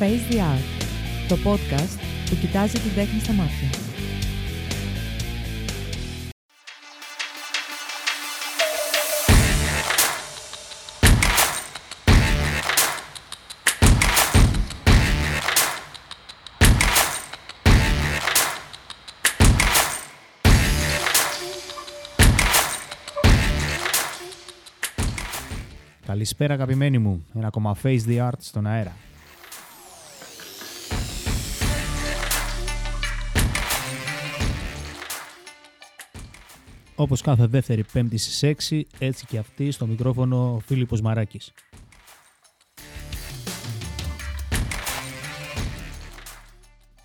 Face the Art, το podcast που κοιτάζει την τέχνη στα μάτια. Καλησπέρα αγαπημένοι μου. Ένα ακόμα Face the Art στον αέρα. Όπως κάθε δεύτερη πέμπτη στις 6, έτσι και αυτή στο μικρόφωνο ο Φίλιππος Μαράκης.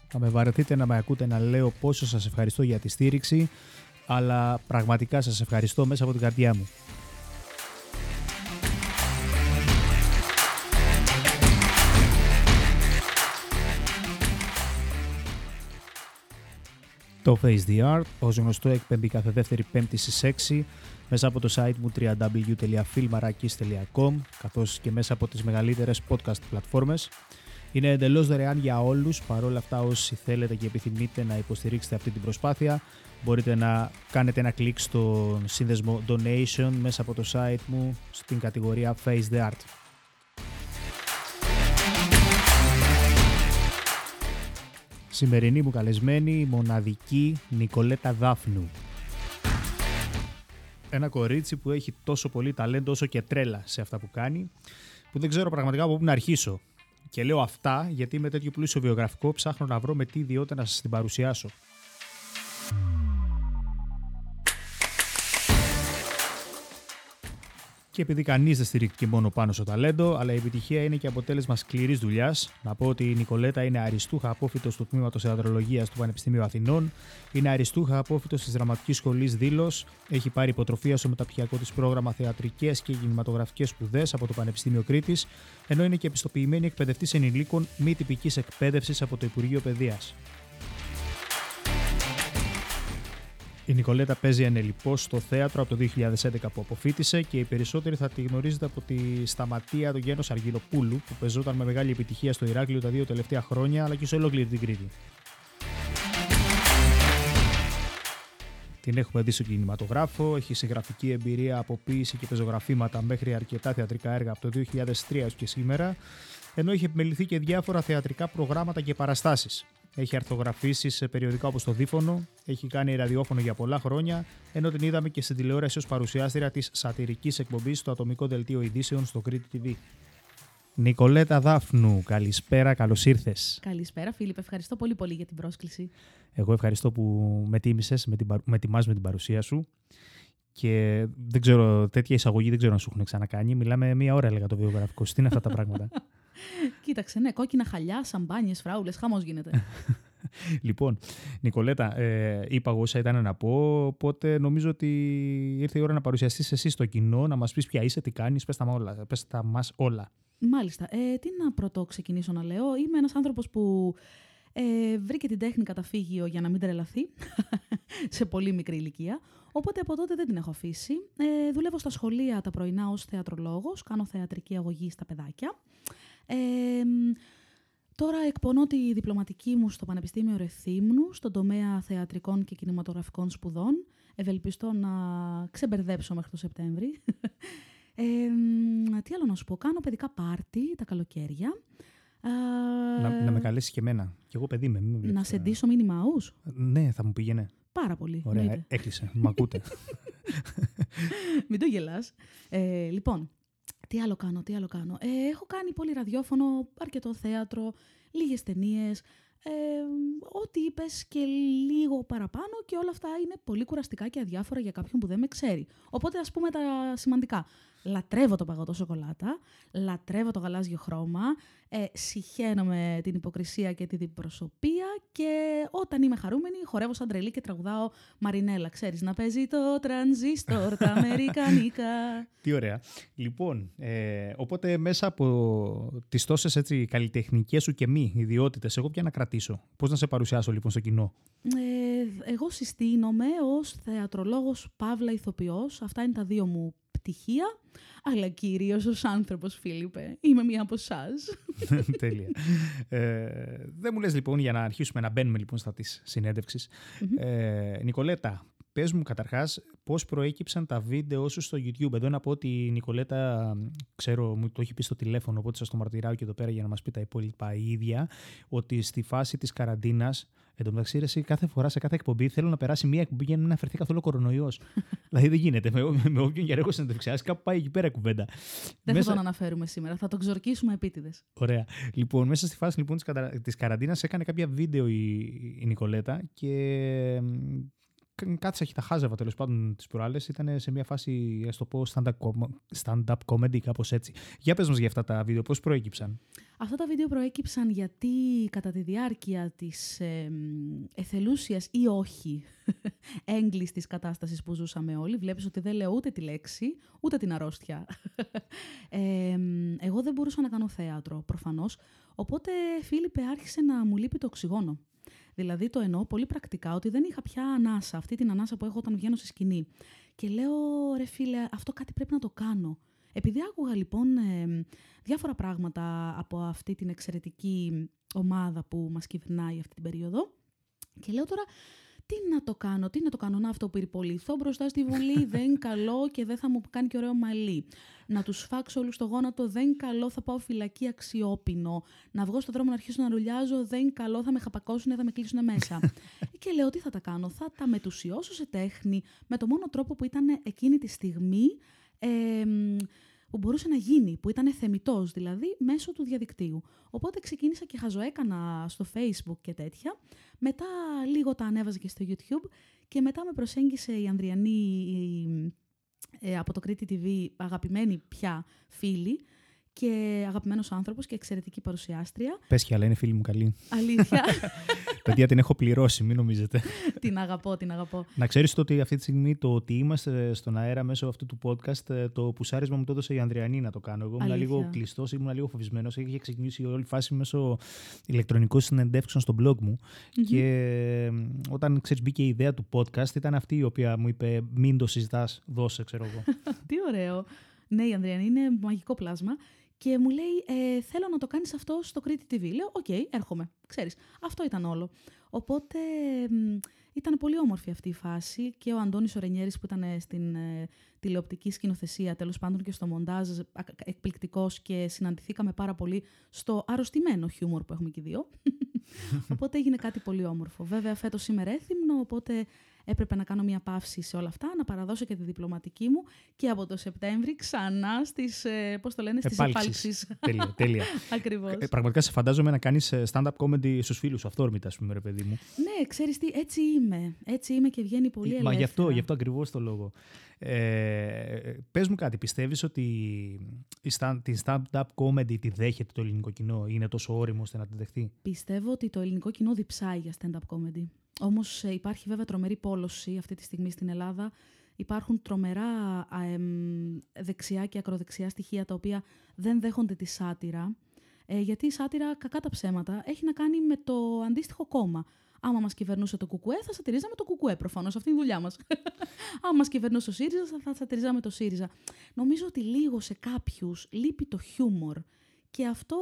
Θα με βαρεθείτε να με ακούτε να λέω πόσο σας ευχαριστώ για τη στήριξη, αλλά πραγματικά σας ευχαριστώ μέσα από την καρδιά μου. Το Face the Art, ως γνωστό εκπέμπει κάθε δεύτερη πέμπτη στις 6 μέσα από το site μου www.filmarakis.com καθώς και μέσα από τις μεγαλύτερες podcast πλατφόρμες. Είναι εντελώς δωρεάν για όλους, παρόλα αυτά όσοι θέλετε και επιθυμείτε να υποστηρίξετε αυτή την προσπάθεια μπορείτε να κάνετε ένα κλικ στο σύνδεσμο Donation μέσα από το site μου στην κατηγορία Face the Art. Σημερινή μου καλεσμένη η μοναδική Νικολέτα Δάφνου. Ένα κορίτσι που έχει τόσο πολύ ταλέντο όσο και τρέλα σε αυτά που κάνει, που δεν ξέρω πραγματικά από πού να αρχίσω. Και λέω αυτά γιατί με τέτοιο πλούσιο βιογραφικό ψάχνω να βρω με τι ιδιότητα να σας την παρουσιάσω. Και επειδή κανείς δεν στηρίχθηκε μόνο πάνω στο ταλέντο, αλλά η επιτυχία είναι και αποτέλεσμα σκληρής δουλειάς. Να πω ότι η Νικολέτα είναι αριστούχα απόφυτος του τμήματος Θεατρολογίας του Πανεπιστημίου Αθηνών, είναι αριστούχα απόφυτος της Δραματικής Σχολής Δήλος, έχει πάρει υποτροφία στο μεταπτυχιακό της πρόγραμμα Θεατρικές και Κινηματογραφικές Σπουδές από το Πανεπιστήμιο Κρήτης, ενώ είναι και επιστοποιημένη εκπαιδευτής ενηλίκων μη τυπικής εκπαίδευσης από το Υπουργείο Παιδείας. Η Νικολέτα παίζει ενελιπώς στο θέατρο από το 2011 που αποφύτησε και οι περισσότεροι θα τη γνωρίζετε από τη σταματία του Γένο Αργυλοπούλου που πεζόταν με μεγάλη επιτυχία στο Ηράκλειο τα δύο τελευταία χρόνια αλλά και σε ολόκληρη την Κρήτη. Την έχουμε δει στο κινηματογράφο, έχει συγγραφική εμπειρία από ποίηση και πεζογραφήματα μέχρι αρκετά θεατρικά έργα από το 2003 έως και σήμερα, ενώ έχει επιμεληθεί και διάφορα θεατρικά προγράμματα και παραστάσεις. Έχει αρθογραφήσει σε περιοδικά όπως το Δίφωνο, έχει κάνει ραδιόφωνο για πολλά χρόνια, ενώ την είδαμε και στην τηλεόραση ως παρουσιάστρια της σατυρικής εκπομπής στο Ατομικό Δελτίο Ειδήσεων στο Κρήτη TV. Νικολέτα Δάφνου, καλησπέρα, καλώς ήρθες. Καλησπέρα, Φίλιππ. Ευχαριστώ πολύ πολύ για την πρόσκληση. Εγώ ευχαριστώ που με τίμησες, με, την, με τιμάς με την παρουσία σου. Και δεν ξέρω, τέτοια εισαγωγή δεν ξέρω να σου έχουν ξανακάνει. Μιλάμε μία ώρα, έλεγα το βιογραφικό. Τι είναι αυτά τα πράγματα; Κοίταξε, ναι, κόκκινα χαλιά, σαμπάνιες, φράουλες, χαμός γίνεται. λοιπόν, Νικολέτα, ε, είπα εγώ όσα ήταν να πω, οπότε νομίζω ότι ήρθε η ώρα να παρουσιαστείς εσύ στο κοινό, να μας πεις ποια είσαι, τι κάνεις, πες τα, όλα, πες τα μας όλα. Μάλιστα. Ε, τι να πρωτό ξεκινήσω να λέω. Είμαι ένας άνθρωπος που ε, βρήκε την τέχνη καταφύγιο για να μην τρελαθεί σε πολύ μικρή ηλικία. Οπότε από τότε δεν την έχω αφήσει. Ε, δουλεύω στα σχολεία τα πρωινά ως θεατρολόγος, κάνω θεατρική αγωγή στα παιδάκια. Ε, τώρα εκπονώ τη διπλωματική μου στο Πανεπιστήμιο Ρεθύμνου, στον τομέα θεατρικών και κινηματογραφικών σπουδών. Ευελπιστώ να ξεμπερδέψω μέχρι το Σεπτέμβρη. Ε, τι άλλο να σου πω, κάνω παιδικά πάρτι τα καλοκαίρια. Να, να με καλέσεις και εμένα. Και εγώ παιδί με. να σε ντύσω μήνυμα Ναι, θα μου πήγαινε. Πάρα πολύ. Ωραία, έκλεισε. Μ' ακούτε. Μην το γελάς. Ε, λοιπόν, τι άλλο κάνω, τι άλλο κάνω. Ε, έχω κάνει πολύ ραδιόφωνο, αρκετό θέατρο, λίγες ταινίες. Ε, ό,τι είπες και λίγο παραπάνω και όλα αυτά είναι πολύ κουραστικά και αδιάφορα για κάποιον που δεν με ξέρει. Οπότε ας πούμε τα σημαντικά. Λατρεύω το παγωτό σοκολάτα, λατρεύω το γαλάζιο χρώμα, ε, συχαίνω με την υποκρισία και την προσωπία και όταν είμαι χαρούμενη χορεύω σαν τρελή και τραγουδάω Μαρινέλα. Ξέρεις να παίζει το τρανζίστορ, τα αμερικανικά. Τι ωραία. Λοιπόν, ε, οπότε μέσα από τις τόσες έτσι καλλιτεχνικές σου και μη ιδιότητες, εγώ πια να κρατήσω; Πώς να σε παρουσιάσω λοιπόν στο κοινό; Ε, εγώ συστήνομαι ως θεατρολόγος Παύλα Ηθοποιός. Αυτά είναι τα δύο μου επιτυχία, αλλά κυρίως ως άνθρωπος, Φίλιππε. Είμαι μία από εσάς. Τέλεια. Ε, δεν μου λες λοιπόν, για να αρχίσουμε να μπαίνουμε λοιπόν στα της συνεντευξης Ε, Νικολέτα, πες μου καταρχάς πώς προέκυψαν τα βίντεο σου στο YouTube; Εδώ να πω ότι η Νικολέτα, ξέρω, μου το έχει πει στο τηλέφωνο, οπότε σας το μαρτυράω και εδώ πέρα για να μας πει τα υπόλοιπα η ίδια, ότι στη φάση της καραντίνας Εν τω μεταξύ, εσύ κάθε φορά σε κάθε εκπομπή θέλω να περάσει μία εκπομπή για να μην αφαιρθεί καθόλου κορονοϊός. δηλαδή δεν γίνεται. Με, με όποιον για συνεντευξιάσει, κάπου πάει εκεί πέρα κουβέντα. Δεν μέσα... θα τον αναφέρουμε σήμερα. Θα τον ξορκίσουμε επίτηδες. Ωραία. Λοιπόν, μέσα στη φάση λοιπόν, της καραντίνας έκανε κάποια βίντεο η, η Νικολέτα και κάτι τα χάζευα τέλος πάντων τις προάλλες. Ήταν σε μια φάση, ας το πω, stand-up comedy, κάπως έτσι. Για πες μας για αυτά τα βίντεο, πώς προέκυψαν; Αυτά τα βίντεο προέκυψαν γιατί κατά τη διάρκεια της ε, εθελούσιας ή όχι έγκλης της κατάστασης που ζούσαμε όλοι, βλέπεις ότι δεν λέω ούτε τη λέξη, ούτε την αρρώστια. ε, εγώ δεν μπορούσα να κάνω θέατρο, προφανώς, οπότε Φίλιππε άρχισε να μου λείπει το οξυγόνο. Δηλαδή το εννοώ πολύ πρακτικά ότι δεν είχα πια ανάσα, αυτή την ανάσα που έχω όταν βγαίνω στη σκηνή. Και λέω, ρε φίλε, αυτό κάτι πρέπει να το κάνω. Επειδή άκουγα λοιπόν διάφορα πράγματα από αυτή την εξαιρετική ομάδα που μας κυβερνάει αυτή την περίοδο και λέω τώρα τι να το κάνω, τι να το κάνω, να αυτοπυρποληθώ μπροστά στη Βουλή, δεν καλό και δεν θα μου κάνει και ωραίο μαλλί. Να τους φάξω όλους στο γόνατο, δεν καλό, θα πάω φυλακή αξιόπινο. Να βγω στον δρόμο να αρχίσω να ρουλιάζω, δεν καλό, θα με χαπακώσουν, θα με κλείσουν μέσα. και λέω τι θα τα κάνω, θα τα μετουσιώσω σε τέχνη, με το μόνο τρόπο που ήταν εκείνη τη στιγμή που μπορούσε να γίνει, που ήταν θεμητός δηλαδή, μέσω του διαδικτύου. Οπότε ξεκίνησα και χαζοέκανα στο Facebook και τέτοια. Μετά λίγο τα ανέβαζα και στο YouTube και μετά με προσέγγισε η Ανδριανή ε, από το Κρήτη TV, αγαπημένη πια φίλη, και αγαπημένος άνθρωπος και εξαιρετική παρουσιάστρια. Πες και αλλά είναι φίλη μου καλή. Αλήθεια. Παιδιά την έχω πληρώσει, μην νομίζετε. την αγαπώ, την αγαπώ. Να ξέρεις ότι αυτή τη στιγμή το ότι είμαστε στον αέρα μέσω αυτού του podcast, ε, το πουσάρισμα μου το έδωσε η Ανδριανή να το κάνω. Εγώ ήμουν λίγο κλειστός, ήμουν λίγο φοβισμένος. Είχε ξεκινήσει όλη η φάση μέσω ηλεκτρονικών συνεντεύξεων στο blog μου. Και όταν ξέρεις, μπήκε η ιδέα του podcast, ήταν αυτή η οποία μου είπε: Μην το συζητάς, δώσε, ξέρω εγώ. Τι ωραίο. Ναι, η Ανδριανή είναι μαγικό πλάσμα και μου λέει, ε, θέλω να το κάνεις αυτό στο Crete TV. Λέω, OK, okay, έρχομαι. Ξέρεις, αυτό ήταν όλο. Οπότε ήταν πολύ όμορφη αυτή η φάση και ο Αντώνης ο Ρενιέρης που ήταν στην ε, τηλεοπτική σκηνοθεσία, τέλος πάντων και στο μοντάζ, εκπληκτικός και συναντηθήκαμε πάρα πολύ στο αρρωστημένο χιούμορ που έχουμε και οι δύο. οπότε έγινε κάτι πολύ όμορφο. Βέβαια φέτος είμαι έθιμνο, οπότε έπρεπε να κάνω μια παύση σε όλα αυτά, να παραδώσω και τη διπλωματική μου και από το Σεπτέμβρη ξανά στις, ε, πώς το λένε, στις επάλξεις. τέλεια, τέλεια. Ακριβώς. Ε, πραγματικά σε φαντάζομαι να κάνεις ε, stand-up comedy στους φίλους σου, αυθόρμητα, ας πούμε, ρε παιδί μου. Ναι, ξέρεις τι, έτσι είμαι. Έτσι είμαι και βγαίνει πολύ ελεύθερα. Μα γι' αυτό, γι αυτό ακριβώς το λόγο. Ε, πες μου κάτι, πιστεύεις ότι η stand-up comedy τη δέχεται το ελληνικό κοινό, είναι τόσο όριμο ώστε να τη δεχτεί; Πιστεύω ότι το ελληνικό κοινό διψάει για stand-up comedy. Όμως ε, υπάρχει βέβαια τρομερή πόλωση αυτή τη στιγμή στην Ελλάδα. Υπάρχουν τρομερά δεξιά και ακροδεξιά στοιχεία τα οποία δεν δέχονται τη σάτυρα. Ε, γιατί η σάτυρα, κακά τα ψέματα, έχει να κάνει με το αντίστοιχο κόμμα. Άμα μας κυβερνούσε το Κουκουέ, θα σατυρίζαμε το Κουκουέ προφανώς. Αυτή είναι η δουλειά μας. Άμα μας κυβερνούσε ο ΣΥΡΙΖΑ, θα σατυρίζαμε το ΣΥΡΙΖΑ. Νομίζω ότι λίγο σε κάποιους λείπει το χιούμορ. Και αυτό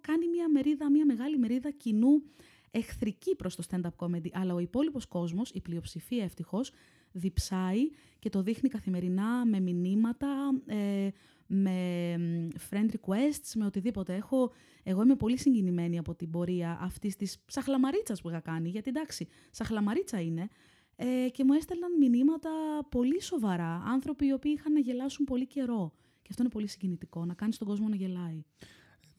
κάνει μια μερίδα, μια μεγάλη μερίδα κοινού εχθρική προς το stand-up comedy, αλλά ο υπόλοιπος κόσμος, η πλειοψηφία ευτυχώς, διψάει και το δείχνει καθημερινά με μηνύματα, ε, με friend requests, με οτιδήποτε. Έχω, εγώ είμαι πολύ συγκινημένη από την πορεία αυτής της σαχλαμαρίτσας που είχα κάνει, γιατί εντάξει, σαχλαμαρίτσα είναι, ε, και μου έστελναν μηνύματα πολύ σοβαρά, άνθρωποι οι οποίοι είχαν να γελάσουν πολύ καιρό. Και αυτό είναι πολύ συγκινητικό, να κάνεις τον κόσμο να γελάει.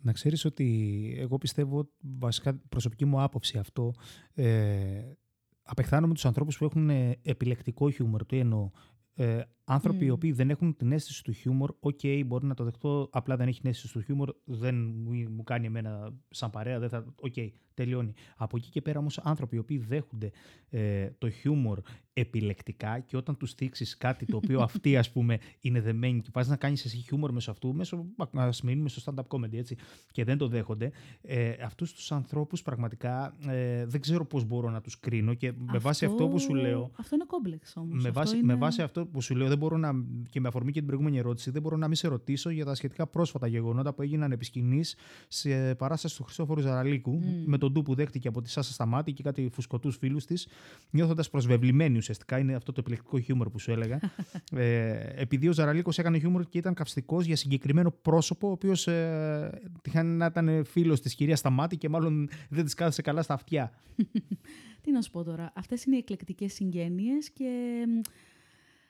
Να ξέρεις ότι εγώ πιστεύω, βασικά προσωπική μου άποψη αυτό, ε, απεχθάνομαι τους ανθρώπους που έχουν ε, επιλεκτικό χιούμορ. Το εννοώ. Ε, άνθρωποι οι οποίοι δεν έχουν την αίσθηση του χιούμορ, OK, okay, μπορεί να το δεχτώ, απλά δεν έχει την αίσθηση του χιούμορ, δεν μου κάνει εμένα σαν παρέα, δεν θα, OK, okay, τελειώνει. Από εκεί και πέρα όμως άνθρωποι οι οποίοι δέχονται ε, το χιούμορ επιλεκτικά και όταν τους θίξεις κάτι το οποίο αυτοί ας πούμε είναι δεμένοι και πας να κάνεις εσύ χιούμορ μέσω αυτού, μέσω, να μείνουμε στο stand-up comedy έτσι, και δεν το δέχονται, ε, αυτούς τους ανθρώπους πραγματικά ε, δεν ξέρω πώς μπορώ να τους κρίνω και με βάση αυτό που σου λέω... Αυτό είναι κόμπλεξ όμως. Με βάση, είναι... με βάση αυτό που σου λέω δεν μπορώ να, και με αφορμή και την προηγούμενη ερώτηση, δεν μπορώ να μην σε ρωτήσω για τα σχετικά πρόσφατα γεγονότα που έγιναν επί σκηνής σε παράσταση του Χριστόφορου Ζαραλίκου, με τον ντου που δέχτηκε από τη Σάσα Σταμάτη και κάτι φουσκωτούς φίλους της, νιώθοντας προσβεβλημένη ουσιαστικά. Είναι αυτό το επιλεκτικό χιούμορ που σου έλεγα. ε, επειδή ο Ζαραλίκος έκανε χιούμορ και ήταν καυστικός για συγκεκριμένο πρόσωπο, ο οποίος ε, τυχάνει να ήταν φίλος της κυρίας Σταμάτη και μάλλον δεν της κάθεσε καλά στα αυτιά. Τι να σου πω τώρα. Αυτές είναι οι εκλεκτικές συγγένειες και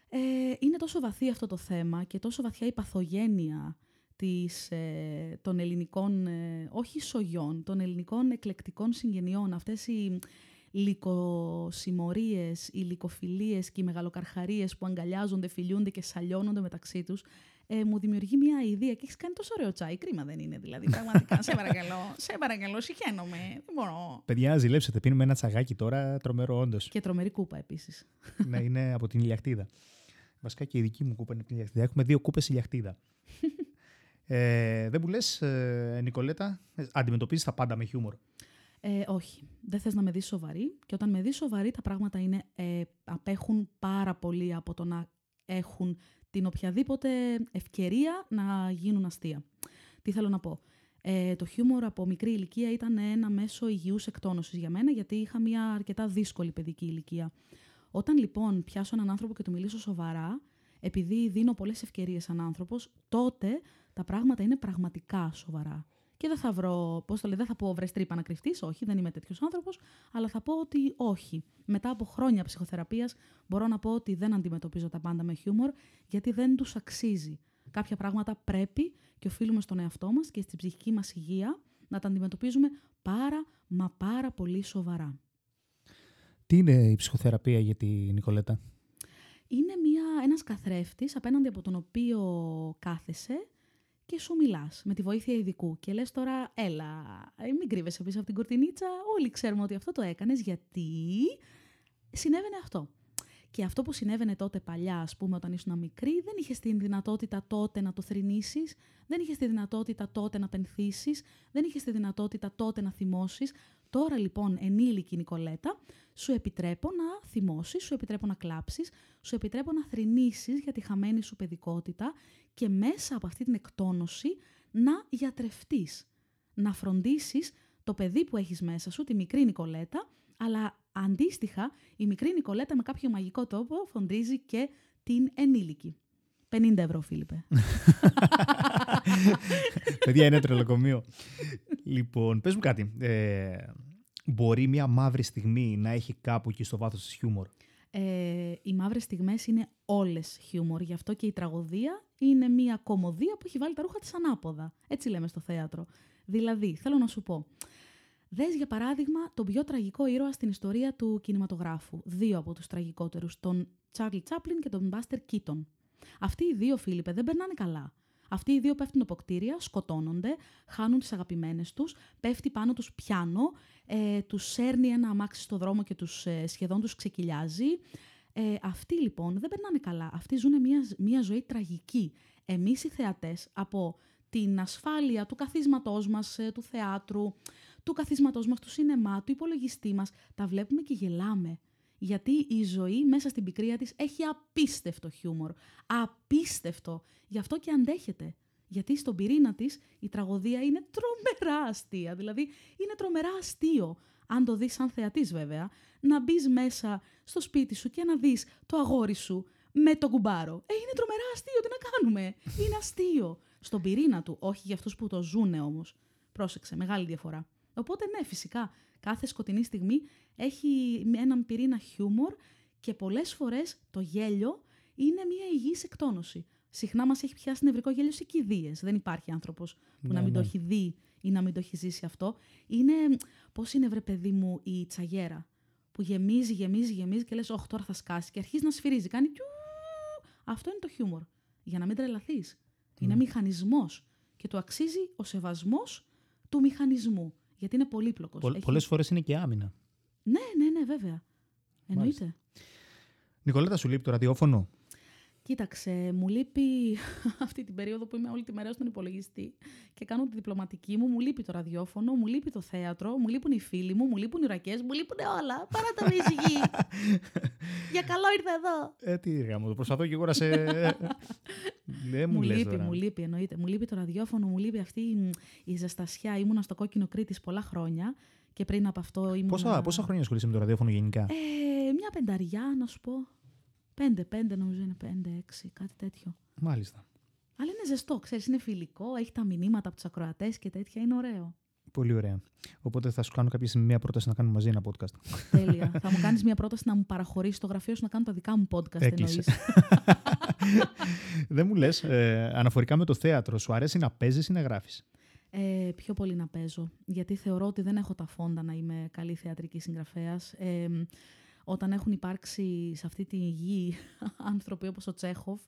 ε, είναι τόσο βαθύ αυτό το θέμα και τόσο βαθιά η παθογένεια της, ε, των ελληνικών, ε, όχι σογιών, των ελληνικών εκλεκτικών συγγενειών. Αυτές οι λυκοσημωρίες, οι λυκοφιλίες και οι μεγαλοκαρχαρίες που αγκαλιάζονται, φιλιούνται και σαλιώνονται μεταξύ τους, ε, μου δημιουργεί μια ιδέα και έχεις κάνει τόσο ωραίο τσάι. Κρίμα δεν είναι δηλαδή. Πραγματικά, σε παρακαλώ, σε παρακαλώ, συχαίνομαι. Δεν μπορώ. Παιδιά, ζηλέψτε, πίνουμε ένα τσαγάκι τώρα, τρομερό όντως. Και τρομερή κούπα επίσης. ναι, είναι από την ηλιακτίδα. Βασικά και η δική μου κούπα είναι από την ηλιακτίδα. Έχουμε δύο κούπες ηλιακτίδα. ε, δεν μου λες, ε, Νικολέτα, αντιμετωπίζεις τα πάντα με χιούμορ; Ε, όχι. Δεν θες να με δεις σοβαρή. Και όταν με δεις σοβαρή, τα πράγματα είναι, ε, απέχουν πάρα πολύ από το να έχουν την οποιαδήποτε ευκαιρία να γίνουν αστεία. Τι θέλω να πω; Ε, το χιούμορ από μικρή ηλικία ήταν ένα μέσο υγιούς εκτόνωσης για μένα, γιατί είχα μια αρκετά δύσκολη παιδική ηλικία. Όταν λοιπόν πιάσω έναν άνθρωπο και του μιλήσω σοβαρά, επειδή δίνω πολλές ευκαιρίες σαν άνθρωπος, τότε τα πράγματα είναι πραγματικά σοβαρά. Και δεν θα βρω, πώς το λέει, δεν θα πω βρες τρύπα να κρυφτείς, όχι, δεν είμαι τέτοιος άνθρωπος, αλλά θα πω ότι όχι. Μετά από χρόνια ψυχοθεραπείας, μπορώ να πω ότι δεν αντιμετωπίζω τα πάντα με χιούμορ, γιατί δεν τους αξίζει. Κάποια πράγματα πρέπει και οφείλουμε στον εαυτό μας και στην ψυχική μας υγεία να τα αντιμετωπίζουμε πάρα μα πάρα πολύ σοβαρά. Τι είναι η ψυχοθεραπεία για τη Νικολέτα; Είναι μια, ένας καθρέφτης απέναντι από τον οποίο κάθεσαι και σου μιλάς με τη βοήθεια ειδικού. Και λες τώρα, έλα, ε, μην κρύβεσαι πίσω από την κουρτινίτσα. Όλοι ξέρουμε ότι αυτό το έκανες γιατί συνέβαινε αυτό. Και αυτό που συνέβαινε τότε παλιά, ας πούμε, όταν ήσουν μικρή, δεν είχε την δυνατότητα τότε να το θρυνήσει, δεν είχε τη δυνατότητα τότε να πενθήσεις, δεν είχε τη δυνατότητα τότε να θυμώσεις. Τώρα λοιπόν, ενήλικη Νικολέτα, σου επιτρέπω να θυμώσεις, σου επιτρέπω να κλάψεις, σου επιτρέπω να θρυνήσει για τη χαμένη σου παιδικότητα και μέσα από αυτή την εκτόνωση να γιατρευτείς, να φροντίσεις το παιδί που έχεις μέσα σου, τη μικρή Νικολέτα, αλλά αντίστοιχα η μικρή Νικολέτα με κάποιο μαγικό τόπο φροντίζει και την ενήλικη. 50 ευρώ, Φίλιππε. Παιδιά, είναι τρελοκομείο. λοιπόν, πες μου κάτι. Ε, μπορεί μια μαύρη στιγμή να έχει κάπου εκεί στο βάθος της χιούμορ; Ε, οι μαύρες στιγμές είναι όλες χιούμορ. Γι' αυτό και η τραγωδία είναι μια κομμωδία που έχει βάλει τα ρούχα της ανάποδα. Έτσι λέμε στο θέατρο. Δηλαδή, θέλω να σου πω, Δες για παράδειγμα τον πιο τραγικό ήρωα στην ιστορία του κινηματογράφου. Δύο από τους τραγικότερους, τον Τσάρλι Τσάπλιν και τον Μπάστερ Κίτον. Αυτοί οι δύο, Φίλιππε, δεν περνάνε καλά. Αυτοί οι δύο πέφτουν από κτίρια, σκοτώνονται, χάνουν τις αγαπημένες τους, πέφτει πάνω τους πιάνο, ε, τους σέρνει ένα αμάξι στο δρόμο και τους, ε, σχεδόν τους ξεκυλιάζει. Ε, αυτοί λοιπόν δεν περνάνε καλά. Αυτοί ζουν μια, μια ζωή τραγική. Εμείς οι θεατές από την ασφάλεια του καθίσματός μας, ε, του θεάτρου, του καθίσματός μας, του σινεμά, του υπολογιστή μας, τα βλέπουμε και γελάμε. Γιατί η ζωή μέσα στην πικρία της έχει απίστευτο χιούμορ. Απίστευτο. Γι' αυτό και αντέχεται. Γιατί στον πυρήνα της η τραγωδία είναι τρομερά αστεία. Δηλαδή είναι τρομερά αστείο αν το δεις σαν θεατής βέβαια, να μπεις μέσα στο σπίτι σου και να δεις το αγόρι σου με το κουμπάρο. Ε, είναι τρομερά αστείο, τι να κάνουμε; Είναι αστείο. Στον πυρήνα του, όχι για αυτούς που το ζούνε όμως. Πρόσεξε, μεγάλη διαφορά. Οπότε ναι, φυσικά, κάθε σκοτεινή στιγμή έχει έναν πυρήνα χιούμορ και πολλές φορές το γέλιο είναι μια υγιής εκτόνωση. Συχνά μας έχει πιάσει νευρικό γέλιο σε κηδείες. Δεν υπάρχει άνθρωπος που να Ναι, μην το ναι. έχει δει ή να μην το έχει ζήσει αυτό. Είναι, πώς είναι βρε παιδί μου η τσαγέρα που γεμίζει, γεμίζει, γεμίζει και λες «Ωχ, τώρα θα σκάσει» και αρχίζει να σφυρίζει, κάνει «Κιου». Αυτό είναι το χιούμορ. Για να μην τρελαθείς. Είναι μηχανισμός και του αξίζει ο σεβασμός του μηχανισμού. Γιατί είναι πολύπλοκος. Πο- Έχει- Πολλές φορές είναι και άμυνα. Ναι, ναι, ναι, βέβαια. Εννοείται. Νικολέτα, σου λείπει το ραδιόφωνο; Κοίταξε, μου λείπει αυτή την περίοδο που είμαι όλη τη μέρα στον υπολογιστή και κάνω τη διπλωματική μου, μου λείπει το ραδιόφωνο, μου λείπει το θέατρο, μου λείπουν οι φίλοι μου, μου λείπουν οι ρακές, μου λείπουν όλα. Παρά τα μισή Για καλό ήρθα εδώ. Ε, τι ήρθα, μου προσπαθώ και εγώ να σε... Δεν μου, μου λες λείπει, τώρα. μου λείπει, εννοείται. Μου λείπει το ραδιόφωνο, μου λείπει αυτή η- η ζεστασιά. Ήμουνα στο κόκκινο Κρήτης πολλά χρόνια και πριν από αυτό ήμουνα... Πόσα, πόσα χρόνια ασχολείσαι με το ραδιόφωνο γενικά; Ε, μια πενταριά, να σου πω. Πέντε, πέντε νομίζω είναι πέντε, έξι, κάτι τέτοιο. Μάλιστα. Αλλά είναι ζεστό, ξέρεις, είναι φιλικό, έχει τα μηνύματα από τους ακροατές και τέτοια, είναι ωραίο. Πολύ ωραία. Οπότε θα σου κάνω κάποια στιγμή μια πρόταση να κάνουμε μαζί ένα podcast. Τέλεια. θα μου κάνεις μια πρόταση να μου παραχωρήσεις το γραφείο σου να κάνω τα δικά μου podcast, Έκλεισε. εννοείς. Δεν μου λες, ε, αναφορικά με το θέατρο, σου αρέσει να παίζεις ή να γράφεις; Ε, πιο πολύ να παίζω, γιατί θεωρώ ότι δεν έχω τα φόντα να είμαι καλή θεατρική συγγραφέας. Ε, όταν έχουν υπάρξει σε αυτή τη γη άνθρωποι όπως ο Τσέχοφ,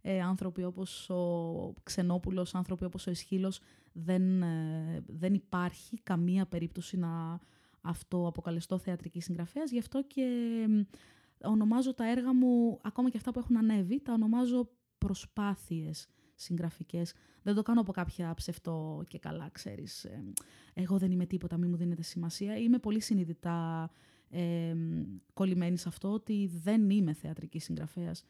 ε, άνθρωποι όπως ο Ξενόπουλος, άνθρωποι όπως ο Εσχύλος, δεν, ε, δεν υπάρχει καμία περίπτωση να αυτό αποκαλεστώ θεατρική συγγραφέας. Γι' αυτό και μ, ονομάζω τα έργα μου, ακόμα και αυτά που έχουν ανέβει, τα ονομάζω προσπάθειες συγγραφικές. Δεν το κάνω από κάποια ψευτό και καλά, ξέρεις. ε, Εγώ δεν είμαι τίποτα, μη μου δίνετε σημασία. Είμαι πολύ συνειδητά ε, κολλημένη σε αυτό ότι δεν είμαι θεατρική συγγραφέας.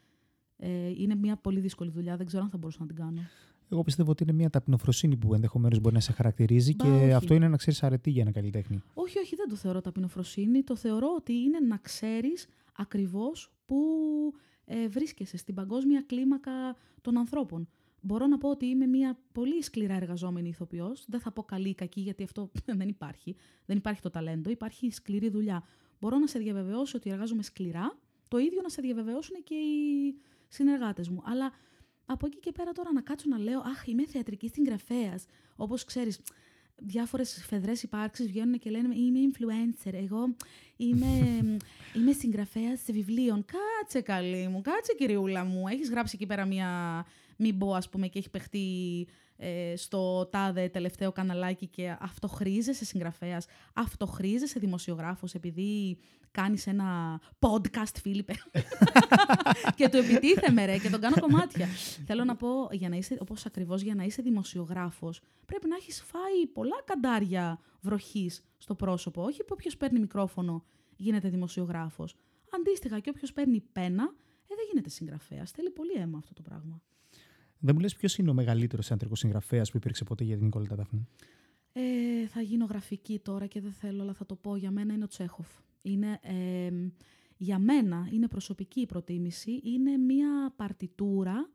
Ε, είναι μια πολύ δύσκολη δουλειά, δεν ξέρω αν θα μπορούσα να την κάνω. Εγώ πιστεύω ότι είναι μια ταπεινοφροσύνη που ενδεχομένως μπορεί να σε χαρακτηρίζει Μπα, και όχι. αυτό είναι να ξέρεις αρετή για ένα καλλιτέχνη. Όχι, όχι, δεν το θεωρώ ταπεινοφροσύνη. Το θεωρώ ότι είναι να ξέρεις ακριβώς πού ε, βρίσκεσαι στην παγκόσμια κλίμακα των ανθρώπων. Μπορώ να πω ότι είμαι μια πολύ σκληρά εργαζόμενη ηθοποιός. Δεν θα πω καλή ή κακή, γιατί αυτό δεν υπάρχει. Δεν υπάρχει το ταλέντο, υπάρχει σκληρή δουλειά. Μπορώ να σε διαβεβαιώσω ότι εργάζομαι σκληρά, το ίδιο να σε διαβεβαιώσουν και οι συνεργάτες μου. Αλλά από εκεί και πέρα τώρα να κάτσω να λέω «Αχ, είμαι θεατρική συγγραφέας. Όπως ξέρεις, διάφορες φεδρές υπάρξεις βγαίνουν και λένε «Είμαι influencer, εγώ είμαι, είμαι συγγραφέας σε βιβλίων». Κάτσε καλή μου, κάτσε κυριούλα μου. Έχεις γράψει εκεί πέρα μια μην πω ας πούμε και έχει παιχτεί ε, στο τάδε τελευταίο καναλάκι και αυτό χρήζεσαι συγγραφέας, αυτό χρήζεσαι δημοσιογράφος επειδή κάνεις ένα podcast, Φίλιππε. και του επιτίθεμαι ρε και τον κάνω κομμάτια. Θέλω να πω, για να είσαι, όπως ακριβώς για να είσαι δημοσιογράφος, πρέπει να έχεις φάει πολλά καντάρια βροχής στο πρόσωπο. Όχι που όποιος παίρνει μικρόφωνο γίνεται δημοσιογράφος. Αντίστοιχα και όποιος παίρνει πένα, ε, δεν γίνεται συγγραφέας. Θέλει πολύ αίμα αυτό το πράγμα. Δεν μου λες ποιος είναι ο μεγαλύτερος θεατρικό συγγραφέας που υπήρξε ποτέ για την Νικόλα Δάφνη. Ε, θα γίνω γραφική τώρα και δεν θέλω, αλλά θα το πω. Για μένα είναι ο Τσέχοφ. Είναι, ε, για μένα είναι προσωπική η προτίμηση. Είναι μια παρτιτούρα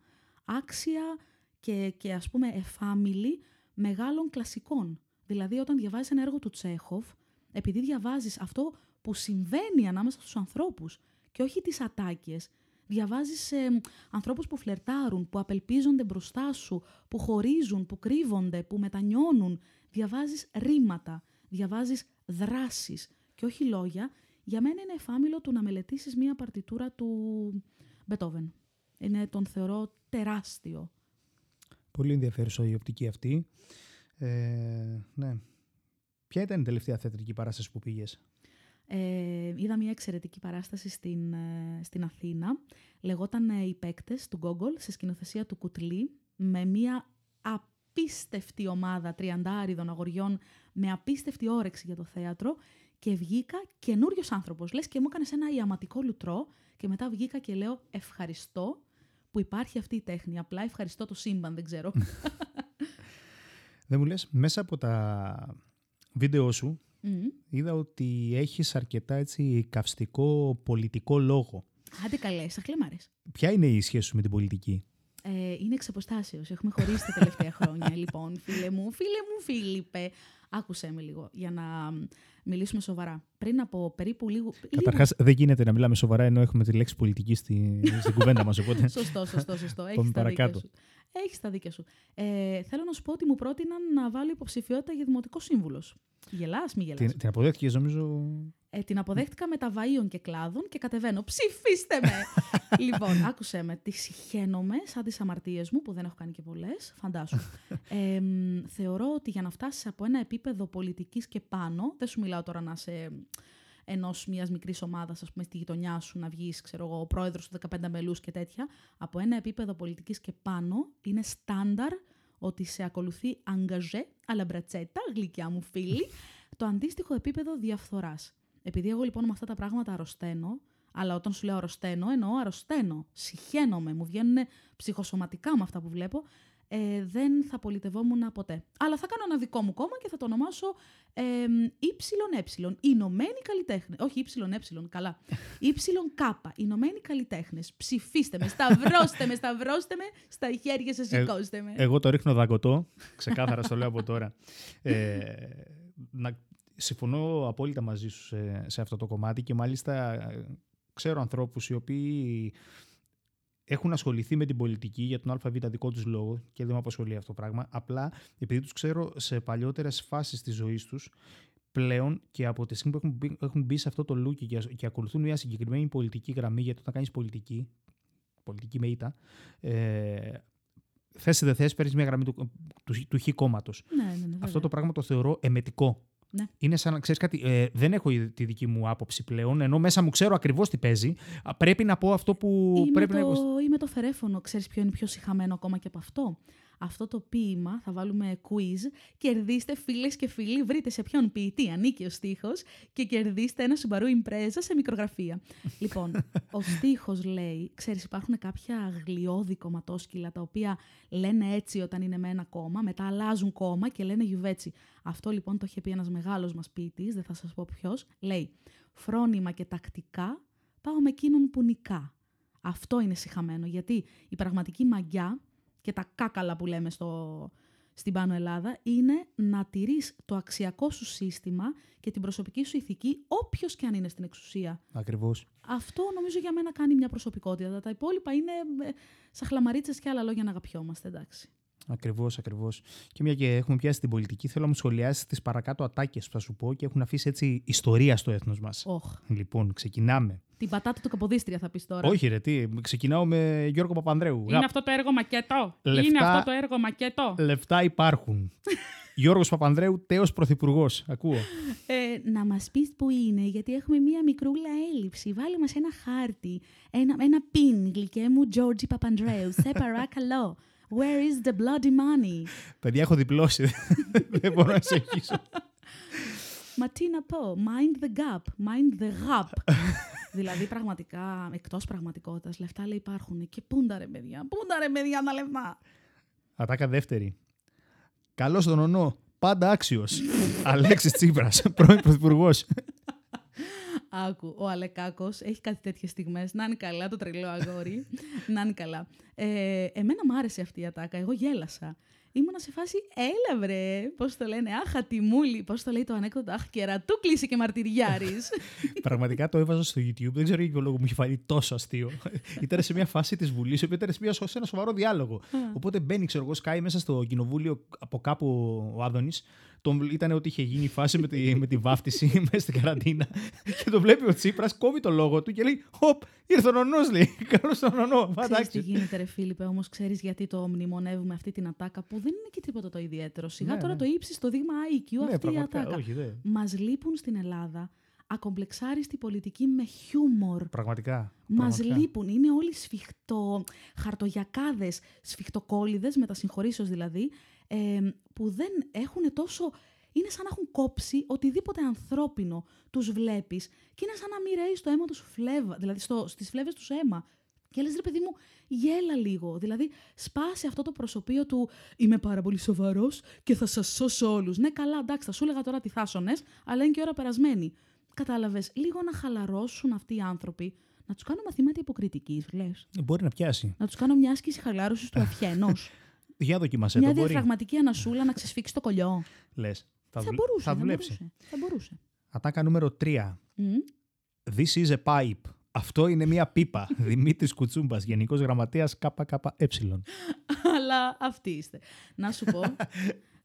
άξια και, και ας πούμε εφάμιλη μεγάλων κλασικών. Δηλαδή όταν διαβάζεις ένα έργο του Τσέχοφ, επειδή διαβάζεις αυτό που συμβαίνει ανάμεσα στους ανθρώπους και όχι τις ατάκες, διαβάζεις ε, ανθρώπους που φλερτάρουν, που απελπίζονται μπροστά σου, που χωρίζουν, που κρύβονται, που μετανιώνουν. Διαβάζεις ρήματα, διαβάζεις δράσεις και όχι λόγια. Για μένα είναι εφάμιλο του να μελετήσεις μία παρτιτούρα του Μπετόβεν. Είναι, τον θεωρώ τεράστιο. Πολύ ενδιαφέρουσα η οπτική αυτή. Ε, ναι. Ποια ήταν η τελευταία θεατρική παράσταση που πήγες, Ε, είδα μια εξαιρετική παράσταση στην, ε, στην Αθήνα. Λεγόταν ε, «Οι παίκτες» του Γκόγκολ, σε σκηνοθεσία του Κουτλή, με μια απίστευτη ομάδα τριαντάριδων αγοριών, με απίστευτη όρεξη για το θέατρο και βγήκα καινούριος άνθρωπος. Λες και μου έκανες ένα ιαματικό λουτρό και μετά βγήκα και λέω ευχαριστώ που υπάρχει αυτή η τέχνη. Απλά ευχαριστώ το σύμπαν, δεν ξέρω. Δεν μου λες, μέσα από τα βίντεο σου Μμμ. είδα ότι έχεις αρκετά έτσι καυστικό πολιτικό λόγο. Άντε καλέ, στα χλέμαρες. Ποια είναι η σχέση σου με την πολιτική; Ε, είναι εξ αποστάσεως. Έχουμε χωρίσει τα τελευταία χρόνια. λοιπόν, φίλε μου, φίλε μου, Φίλιππε. Άκουσέ με λίγο για να μιλήσουμε σοβαρά. Πριν από περίπου λίγο. Καταρχάς, δεν γίνεται να μιλάμε σοβαρά ενώ έχουμε τη λέξη πολιτική στη, στην κουβέντα μας. Οπότε. Σωστό, σωστό, σωστό. Έχεις Πάμε τα δίκια παρακάτω. σου. Έχεις τα δίκια σου. Ε, θέλω να σου πω ότι μου πρότειναν να βάλω υποψηφιότητα για δημοτικό σύμβουλος. Γελάς, μη γελάς. την, την αποδέχτηκες, νομίζω. Ε, την αποδέχτηκα με τα βαΐων και κλάδων και κατεβαίνω. Ψηφίστε με! λοιπόν, άκουσέ με. Τη συχαίνομαι σαν τις αμαρτίες μου, που δεν έχω κάνει και πολλές. Φαντάσου. Ε, μ, θεωρώ ότι για να φτάσεις από ένα επίπεδο πολιτικής και πάνω, δεν σου μιλάω τώρα να είσαι ενός μιας μικρής ομάδας, ας πούμε, στη γειτονιά σου να βγεις, ξέρω εγώ, ο πρόεδρος του 15 μελούς και τέτοια. Από ένα επίπεδο πολιτικής και πάνω είναι στάνταρ ότι σε ακολουθεί αγκαζέ, αλλά μπρατσέτα, γλυκιά μου φίλη, το αντίστοιχο επίπεδο διαφθοράς. Επειδή εγώ λοιπόν με αυτά τα πράγματα αρρωσταίνω, αλλά όταν σου λέω αρρωσταίνω, εννοώ αρρωσταίνω. Συχαίνομαι, μου βγαίνουν ψυχοσωματικά με αυτά που βλέπω. Ε, δεν θα πολιτευόμουν ποτέ. Αλλά θα κάνω ένα δικό μου κόμμα και θα το ονομάσω ε, ＹΕ. Ηνωμένοι καλλιτέχνες. Όχι ＹΕ, καλά. YΚ. Ηνωμένοι καλλιτέχνες. Ψηφίστε με, σταυρώστε με, σταυρώστε με, στα χέρια σας σηκώστε με. Εγώ το ρίχνω δαγκωτό. Ξεκάθαρα στο λέω από τώρα. Ε, να, συμφωνώ απόλυτα μαζί σου σε, σε αυτό το κομμάτι και μάλιστα ξέρω ανθρώπους οι οποίοι έχουν ασχοληθεί με την πολιτική για τον ΑΒ δικό τους λόγο και δεν με απασχολεί αυτό το πράγμα. Απλά επειδή τους ξέρω σε παλιότερες φάσεις της ζωής τους, πλέον και από τη στιγμή που έχουν μπει, έχουν μπει σε αυτό το look και, και ακολουθούν μια συγκεκριμένη πολιτική γραμμή, γιατί όταν κάνεις πολιτική, πολιτική με ήττα, ε, θες ή δεν θες, παίρνεις μια γραμμή του, του, του, του χ κόμματος. Ναι, ναι, ναι, αυτό το πράγμα το θεωρώ εμετικό. Ναι. Είναι σαν να ξέρεις κάτι. Ε, δεν έχω τη δική μου άποψη πλέον, ενώ μέσα μου ξέρω ακριβώς τι παίζει. Πρέπει να πω αυτό που Είμαι πρέπει το, να. Είμαι το φερέφωνο. Ξέρεις ποιο είναι πιο συχαμένο ακόμα και από αυτό αυτό το ποίημα, θα βάλουμε quiz, κερδίστε φίλες και φίλοι, βρείτε σε ποιον ποιητή ανήκει ο στίχος και κερδίστε ένα Subaru Impreza σε μικρογραφία. λοιπόν, ο στίχος λέει, ξέρεις υπάρχουν κάποια αγλιώδη κομματόσκυλα τα οποία λένε έτσι όταν είναι με ένα κόμμα, μετά αλλάζουν κόμμα και λένε γιουβέτσι. Αυτό λοιπόν το είχε πει ένας μεγάλος μας ποιητής, δεν θα σας πω ποιος, λέει «Φρόνημα και τακτικά πάω με εκείνον που νικά». Αυτό είναι συχαμένο, γιατί η πραγματική μαγιά και τα κάκαλα που λέμε στο, στην Πάνω Ελλάδα είναι να τηρείς το αξιακό σου σύστημα και την προσωπική σου ηθική όποιος και αν είναι στην εξουσία. Ακριβώς. Αυτό νομίζω για μένα κάνει μια προσωπικότητα. Τα υπόλοιπα είναι ε, σαν χλαμαρίτσες και άλλα λόγια να αγαπιόμαστε, εντάξει. Ακριβώς, ακριβώς. Και μια και έχουμε πιάσει την πολιτική, θέλω να μου σχολιάσεις τις παρακάτω ατάκες που θα σου πω και έχουν αφήσει έτσι ιστορία στο έθνος μας. Oh. Λοιπόν, ξεκινάμε. Την πατάτα του Καποδίστρια θα πεις τώρα. Όχι, ρε, τι. Ξεκινάω με Γιώργο Παπανδρέου. Είναι αυτό το έργο μακέτο. Λεφτά, Είναι αυτό το έργο μακέτο. Λεφτά υπάρχουν. Γιώργος Παπανδρέου, τέος πρωθυπουργός. Ακούω. Ε, να μας πεις που είναι, γιατί έχουμε μία μικρούλα έλλειψη. Βάλε μας ένα χάρτη. Ένα, ένα πιν, γλυκέ μου, Τζόρτζι Παπανδρέου. Σε παρακαλώ. Where is the bloody money? Παιδιά, έχω διπλώσει. Δεν μπορώ να συνεχίσω. Μα τι να πω, mind the gap, mind the gap. δηλαδή, πραγματικά, εκτός πραγματικότητας, λεφτά λέει υπάρχουν. Και πούντα ρε παιδιά, πούντα ρε παιδιά τα λεφτά. Ατάκα δεύτερη. Καλώς τον ονό, πάντα άξιος. Αλέξης Τσίπρας, πρώην πρωθυπουργός. Άκου, ο Αλεκάκος έχει κάτι τέτοιες στιγμές. Να είναι καλά, το τρελό αγόρι. να είναι καλά. Ε, εμένα μου άρεσε αυτή η ατάκα. Εγώ γέλασα. Ήμουνα σε φάση, έλα βρε, πώς το λένε, Αχ, ατιμούλη. Πώς το λέει το ανέκδοτο, Αχ, κερατού κλείσει και μαρτυριάρης. Πραγματικά το έβαζα στο YouTube. Δεν ξέρω για ποιο λόγο μου είχε φανεί τόσο αστείο. ήταν σε μια φάση της Βουλής, η οποία ήταν σε, μια, σε ένα σοβαρό διάλογο. Οπότε μπαίνει, ξέρω εγώ, σκάει μέσα στο κοινοβούλιο από κάπου ο Άδωνης τον, ήταν ότι είχε γίνει η φάση με τη, με τη βάφτιση μέσα στην καραντίνα. και το βλέπει ο Τσίπρας, κόβει το λόγο του και λέει: Χοπ, ήρθε ο νονός, λέει. Καλώς τον νονό. Ξέρεις τι γίνεται, ρε Φίλιππε, όμως ξέρεις γιατί το μνημονεύουμε αυτή την ατάκα που δεν είναι και τίποτα το ιδιαίτερο. Σιγά ναι, τώρα ναι. το ύψει το δείγμα IQ Ναι, αυτή η πραγματικά, ατάκα. όχι, δε. Μας λείπουν στην Ελλάδα ακομπλεξάριστη πολιτική με χιούμορ. Πραγματικά. Μας πραγματικά. λείπουν. Είναι όλοι σφιχτο... χαρτογιακάδες, σφιχτοκόλληδες, μετασυγχωρήσεω δηλαδή, ε, που δεν έχουν τόσο. Είναι σαν να έχουν κόψει οτιδήποτε ανθρώπινο τους βλέπεις και είναι σαν να μοιραίεις στο αίμα τους σου φλέβα, δηλαδή στο, στις φλέβες τους αίμα. Και λες ρε παιδί μου, γέλα λίγο. Δηλαδή, σπάσει αυτό το προσωπείο του Είμαι πάρα πολύ σοβαρός και θα σας σώσω όλους. Ναι, καλά, εντάξει, θα σου έλεγα τώρα τι θάσονες, αλλά είναι και ώρα περασμένη. Κατάλαβες, λίγο να χαλαρώσουν αυτοί οι άνθρωποι, να τους κάνω μαθήματα υποκριτικής, λες. Ε, Μπορεί να πιάσει. Να τους κάνω μια άσκηση χαλάρωσης του αυχένου. Για δοκίμασέ μια το. Μπορεί. διαφραγματική ανασούλα να ξεσφίξει το κολλιό. Λες. Θα, Θα δουλ- μπορούσε. Θα θα δουλέψει. μπορούσε. Θα μπορούσε. Ατάκα νούμερο 3. Μμ. This is a pipe. Αυτό είναι μια πίπα. Δημήτρης Κουτσούμπας, Γενικός Γραμματέας ΚΚΕ. Αλλά αυτοί είστε. Να σου πω.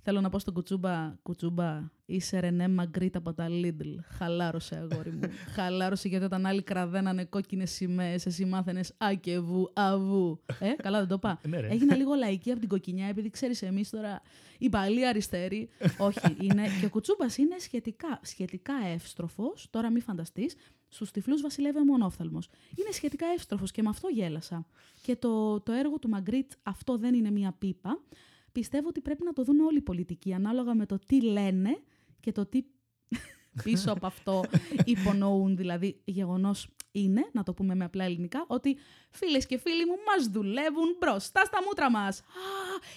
Θέλω να πω στον κουτσούμπα, κουτσούμπα, είσαι Ρενέ Μαγκρίτ από τα Lidl. Χαλάρωσε, αγόρι μου. Χαλάρωσε γιατί όταν άλλοι κραδένανε κόκκινες σημαίες, εσύ μάθαινες α και βου, αβού. Ε, καλά δεν το είπα. Ναι, ρε. Έγινα λίγο λαϊκή από την κοκκινιά, επειδή ξέρεις εμείς τώρα οι παλιοί αριστεροί. Όχι, είναι. Και ο κουτσούμπας είναι σχετικά, σχετικά εύστροφος. Τώρα μη φανταστείς. Στους τυφλούς βασιλεύει ο μονόφθαλμος. Είναι σχετικά εύστροφος και με αυτό γέλασα. Και το, το έργο του Μαγκρίτ αυτό δεν είναι μία πίπα πιστεύω ότι πρέπει να το δουν όλοι οι πολιτικοί, ανάλογα με το τι λένε και το τι πίσω από αυτό υπονοούν. Δηλαδή, γεγονός είναι, να το πούμε με απλά ελληνικά, ότι φίλες και φίλοι μου μας δουλεύουν μπροστά στα μούτρα μας. Α,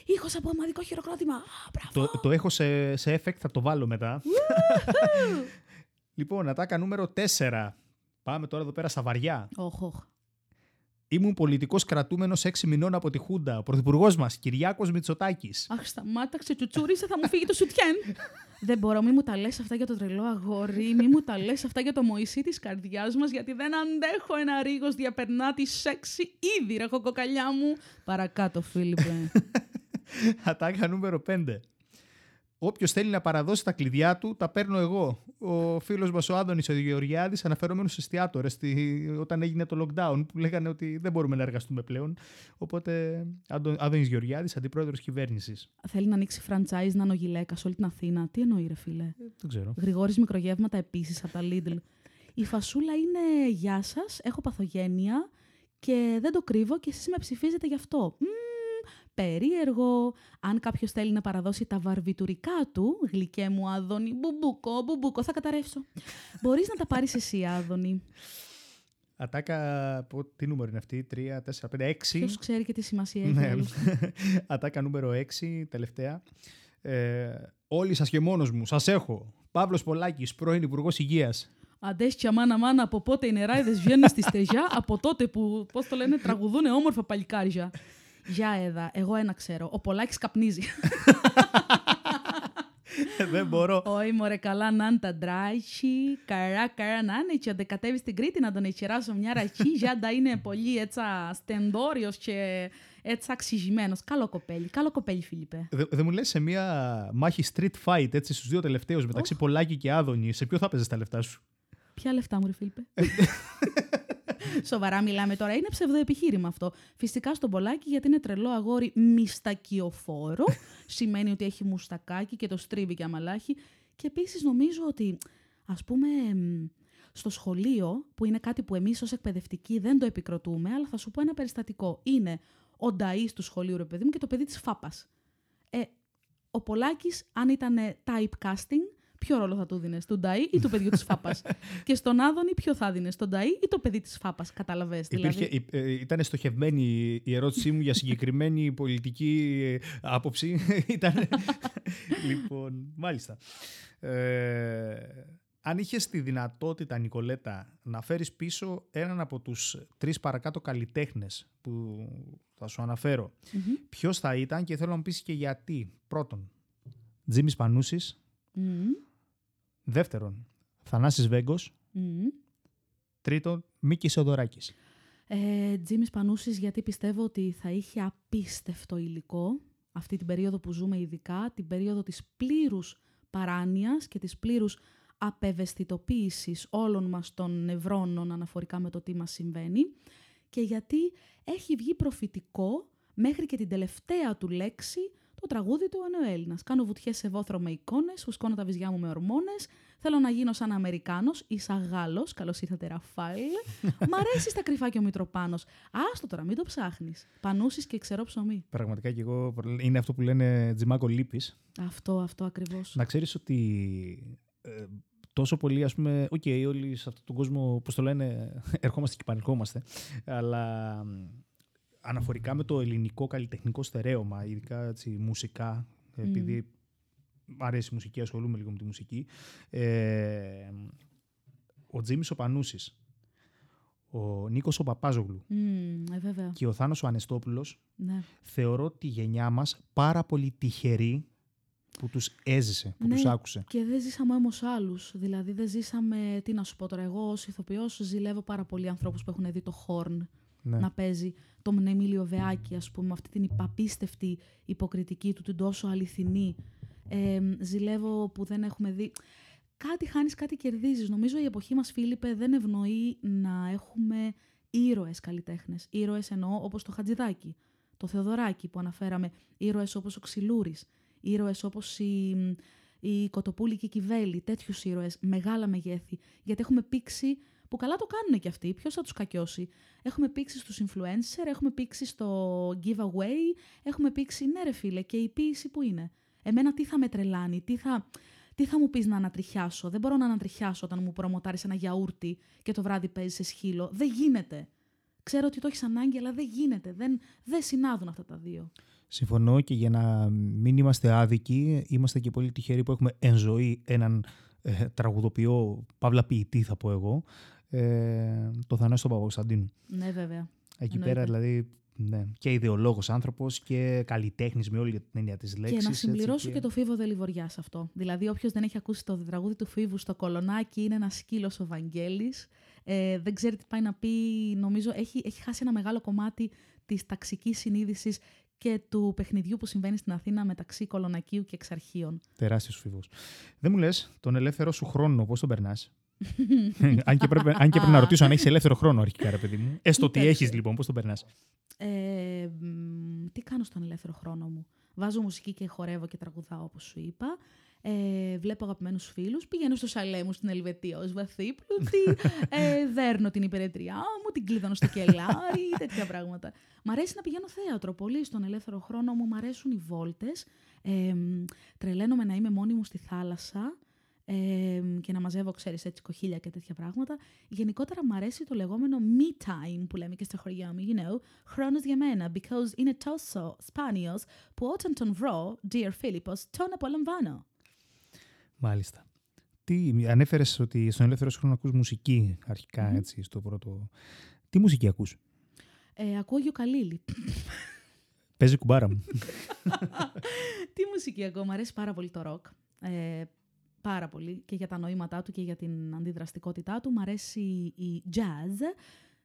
ήχος από ομαδικό χειροκρότημα. Α, μπράβο. Το, το έχω σε, σε effect, θα το βάλω μετά. λοιπόν, ατάκα νούμερο 4. Πάμε τώρα εδώ πέρα στα βαριά. Οχ, οχ. Ήμουν πολιτικός κρατούμενος 6 μηνών από τη Χούντα. Ο πρωθυπουργός μας, Κυριάκος Μητσοτάκης. Αχ, σταμάτα, ξετσουτσούρισε, θα μου φύγει το σουτιέν. δεν μπορώ, μη μου τα λες αυτά για το τρελό αγόρι, μη μου τα λες αυτά για το Μωυσή της καρδιάς μας, γιατί δεν αντέχω ένα ρίγος διαπερνά τη σεξι ήδη, ρε κοκαλιά μου. Παρακάτω, Φίλιππε. Ατάκα νούμερο 5. Όποιος θέλει να παραδώσει τα κλειδιά του, τα παίρνω εγώ. Ο φίλος μας ο Άδωνης ο Γεωργιάδης, αναφερόμενος σε εστιατόρε, όταν έγινε το lockdown, που λέγανε ότι δεν μπορούμε να εργαστούμε πλέον. Οπότε, Άδωνης Γεωργιάδης, αντιπρόεδρος κυβέρνησης. Θέλει να ανοίξει franchise να γυλαίκας σε όλη την Αθήνα. Τι εννοεί, ρε φίλε; Ε, δεν ξέρω. Γρηγόρης μικρογεύματα επίσης από τα Lidl. Η φασούλα είναι Γεια σας, έχω παθογένεια και δεν το κρύβω και εσείς με ψηφίζετε γι' αυτό περίεργο. Αν κάποιος θέλει να παραδώσει τα βαρβιτουρικά του, γλυκέ μου Άδωνη, μπουμπούκο, μπουμπούκο, θα καταρρεύσω. Μπορείς να τα πάρεις εσύ, Άδωνη. Ατάκα, τι νούμερο είναι αυτή, 3, 4, 5, 6. Ποιος ξέρει και τι σημασία έχει. Ναι. Ατάκα νούμερο 6, τελευταία. Ε, όλοι σας και μόνος μου, σας έχω. Παύλος Πολάκης, πρώην Υπουργός Υγείας. Αντέσια μάνα μάνα από πότε οι νεράιδες βγαίνουν στη στεζιά, από τότε που, πώς το λένε, τραγουδούν όμορφα παλικάρια. Γεια Έδα, εγώ ένα ξέρω. Ο Πολάκης καπνίζει. Δεν μπορώ. Όχι, μωρέ, καλά να είναι τα ντράχη, καρά, καρά να είναι και όταν κατέβει στην Κρήτη να τον εχειράσω μια ραχή, γιάντα είναι πολύ έτσι στεντόριος και έτσι αξιζημένος. Καλό κοπέλι, καλό κοπέλι Φίλιππε. Δεν δε μου λες σε μια μάχη street fight έτσι στους δύο τελευταίους μεταξύ oh. Πολάκη και Άδωνη, σε ποιο θα παίζεις τα λεφτά σου; Ποια λεφτά μου ρε Φίλιππε. Σοβαρά μιλάμε τώρα. Είναι ψευδοεπιχείρημα αυτό. Φυσικά στον Πολάκη, γιατί είναι τρελό αγόρι μιστακιοφόρο. σημαίνει ότι έχει μουστακάκι και το στρίβει και αμαλάχει. Και επίσης νομίζω ότι, ας πούμε, στο σχολείο, που είναι κάτι που εμείς ως εκπαιδευτικοί δεν το επικροτούμε, αλλά θα σου πω ένα περιστατικό. Είναι ο νταΐς του σχολείου, ρε παιδί μου, και το παιδί της φάπας. Ε, ο Πολάκης, αν ήταν typecasting, ποιο ρόλο θα του δίνει, στον Νταΐ ή του παιδιού της Φάπας; και στον Άδωνη, ποιο θα δίνει, στον Νταΐ ή το παιδί της Φάπας. Καταλαβέ. Δηλαδή; Ε, ήταν στοχευμένη η ερώτησή μου για συγκεκριμένη πολιτική ε, άποψη. ήταν. λοιπόν, μάλιστα. Ε, αν είχες τη δυνατότητα, Νικολέτα, να φέρεις πίσω έναν από τους τρεις παρακάτω καλλιτέχνες που θα σου αναφέρω, mm ποιος θα ήταν και θέλω να μου πεις και γιατί. Πρώτον, Τζίμις Πανούσης, Δεύτερον, Θανάσης Βέγκος. Mm. Τρίτον, Μίκης Σοδωράκης. Ε, Τζίμις Πανούσης γιατί πιστεύω ότι θα είχε απίστευτο υλικό αυτή την περίοδο που ζούμε ειδικά, την περίοδο της πλήρους παράνοιας και της πλήρους απευαισθητοποίησης όλων μας των νευρώνων αναφορικά με το τι μας συμβαίνει και γιατί έχει βγει προφητικό μέχρι και την τελευταία του λέξη το τραγούδι του είναι ο Έλληνας. Κάνω βουτιές σε βόθρο με εικόνες, φουσκώνω τα βυζιά μου με ορμόνες. Θέλω να γίνω σαν Αμερικάνος ή σαν Γάλλο. Καλώς ήρθατε, Ραφάιλ. Μ' αρέσει τα κρυφά και ο Μητροπάνος. Άστο τώρα, μην το ψάχνεις. Πανούση και ξερό ψωμί. Πραγματικά και εγώ είναι αυτό που λένε Τζιμάκο λείπεις. Αυτό, αυτό ακριβώς. Να ξέρεις ότι ε, τόσο πολύ, ας πούμε, OK, okay, όλοι σε αυτόν τον κόσμο, όπως το λένε, ερχόμαστε και παρερχόμαστε. Αλλά αναφορικά με το ελληνικό καλλιτεχνικό στερέωμα, ειδικά έτσι, μουσικά, επειδή μου αρέσει η μουσική, ασχολούμαι λίγο με τη μουσική, ε, ο Τζίμις ο Πανούσης, ο Νίκος ο Παπάζογλου ε, και ο Θάνος ο Ανεστόπουλος, ναι. θεωρώ τη γενιά μας πάρα πολύ τυχερή που τους έζησε, που ναι, τους άκουσε. Και δεν ζήσαμε όμως άλλους. Δηλαδή δεν ζήσαμε, τι να σου πω τώρα, εγώ ως ηθοποιός ζηλεύω πάρα πολλοί ανθρώπους που έχουν δει το χόρν ναι. να παίζει τον Εμίλιο Βεάκη, ας πούμε, αυτή την απίστευτη υποκριτική του, την τόσο αληθινή. Ε, ζηλεύω που δεν έχουμε δει. Κάτι χάνεις, κάτι κερδίζεις. Νομίζω η εποχή μας, Φίλιππε, δεν ευνοεί να έχουμε ήρωες καλλιτέχνες. Ήρωες εννοώ όπως το Χατζηδάκι, το Θεοδωράκι που αναφέραμε. Ήρωες όπως ο Ξυλούρης. Ήρωες όπως η, η Κοτοπούλη και η Κιβέλη. Τέτοιους ήρωες, μεγάλα μεγέθη. Γιατί έχουμε πήξει που καλά το κάνουν και αυτοί. Ποιος θα τους κακιώσει; Έχουμε πήξει στους influencer, έχουμε πήξει στο giveaway, έχουμε πήξει. Ναι, ρε φίλε, και η ποίηση που είναι. Εμένα τι θα με τρελάνει, τι θα, τι θα μου πεις να ανατριχιάσω; Δεν μπορώ να ανατριχιάσω όταν μου προμοτάρεις ένα γιαούρτι και το βράδυ παίζεις σε σχήλο. Δεν γίνεται. Ξέρω ότι το έχεις ανάγκη, αλλά δεν γίνεται. Δεν, δεν συνάδουν αυτά τα δύο. Συμφωνώ και για να μην είμαστε άδικοι, είμαστε και πολύ τυχεροί που έχουμε εν ζωή έναν ε, τραγουδοποιό, παύλα ποιητή θα πω εγώ, ε, το Θανάστο Παπακοσταντίνου. Ναι, βέβαια. Εκεί Εννοείται. πέρα δηλαδή ναι, και ιδεολόγος άνθρωπος και καλλιτέχνης με όλη την έννοια της λέξη. Και να συμπληρώσω και το φίβο Δελιβοριά σε αυτό. Δηλαδή, όποιος δεν έχει ακούσει το τραγούδι του φίβου στο κολονάκι είναι ένας σκύλος ο Βαγγέλης. Ε, δεν ξέρει τι πάει να πει. Νομίζω έχει, έχει χάσει ένα μεγάλο κομμάτι της ταξικής συνείδησης και του παιχνιδιού που συμβαίνει στην Αθήνα μεταξύ κολονακίου και εξαρχείων. Τεράστιος φίβος. Δεν μου λες τον ελεύθερο σου χρόνο, πώς τον περνάς; Αν, και πρέπει, αν και πρέπει να ρωτήσω αν έχεις ελεύθερο χρόνο αρχικά, ρε παιδί μου. Έστω ότι Κοίταξε. έχεις λοιπόν, πώς τον περνάς; Ε, μ, τι κάνω στον ελεύθερο χρόνο μου; Βάζω μουσική και χορεύω και τραγουδάω όπως σου είπα. Ε, βλέπω αγαπημένους φίλους. Πηγαίνω στο σαλέ μου στην Ελβετία ως βαθύπλουτη. ε, δέρνω την υπηρετριά μου, την κλείδωνω στο κελάρι, τέτοια πράγματα. Μ' αρέσει να πηγαίνω θέατρο πολύ στον ελεύθερο χρόνο μου. Μ' αρέσουν οι βόλτες. Ε, μ, τρελαίνομαι να είμαι μόνη μου στη θάλασσα ε, και να μαζεύω, ξέρεις, έτσι κοχύλια και τέτοια πράγματα. Γενικότερα μου αρέσει το λεγόμενο me time που λέμε και στα χωριά μου, you know, χρόνος για μένα, because είναι τόσο σπάνιος που όταν τον βρω, dear Φίλιππος, τον απολαμβάνω. Μάλιστα. Τι, ανέφερες ότι στον ελεύθερο σου χρόνο ακούς μουσική αρχικά, Μμμ. έτσι, στο πρώτο. Τι μουσική ακούς; Ε, ακούω γιοκαλίλι. Παίζει κουμπάρα μου. Τι μουσική ακούω, μου αρέσει πάρα πολύ το ροκ. Ε, πάρα πολύ και για τα νοήματά του και για την αντιδραστικότητά του. Μ' αρέσει η jazz.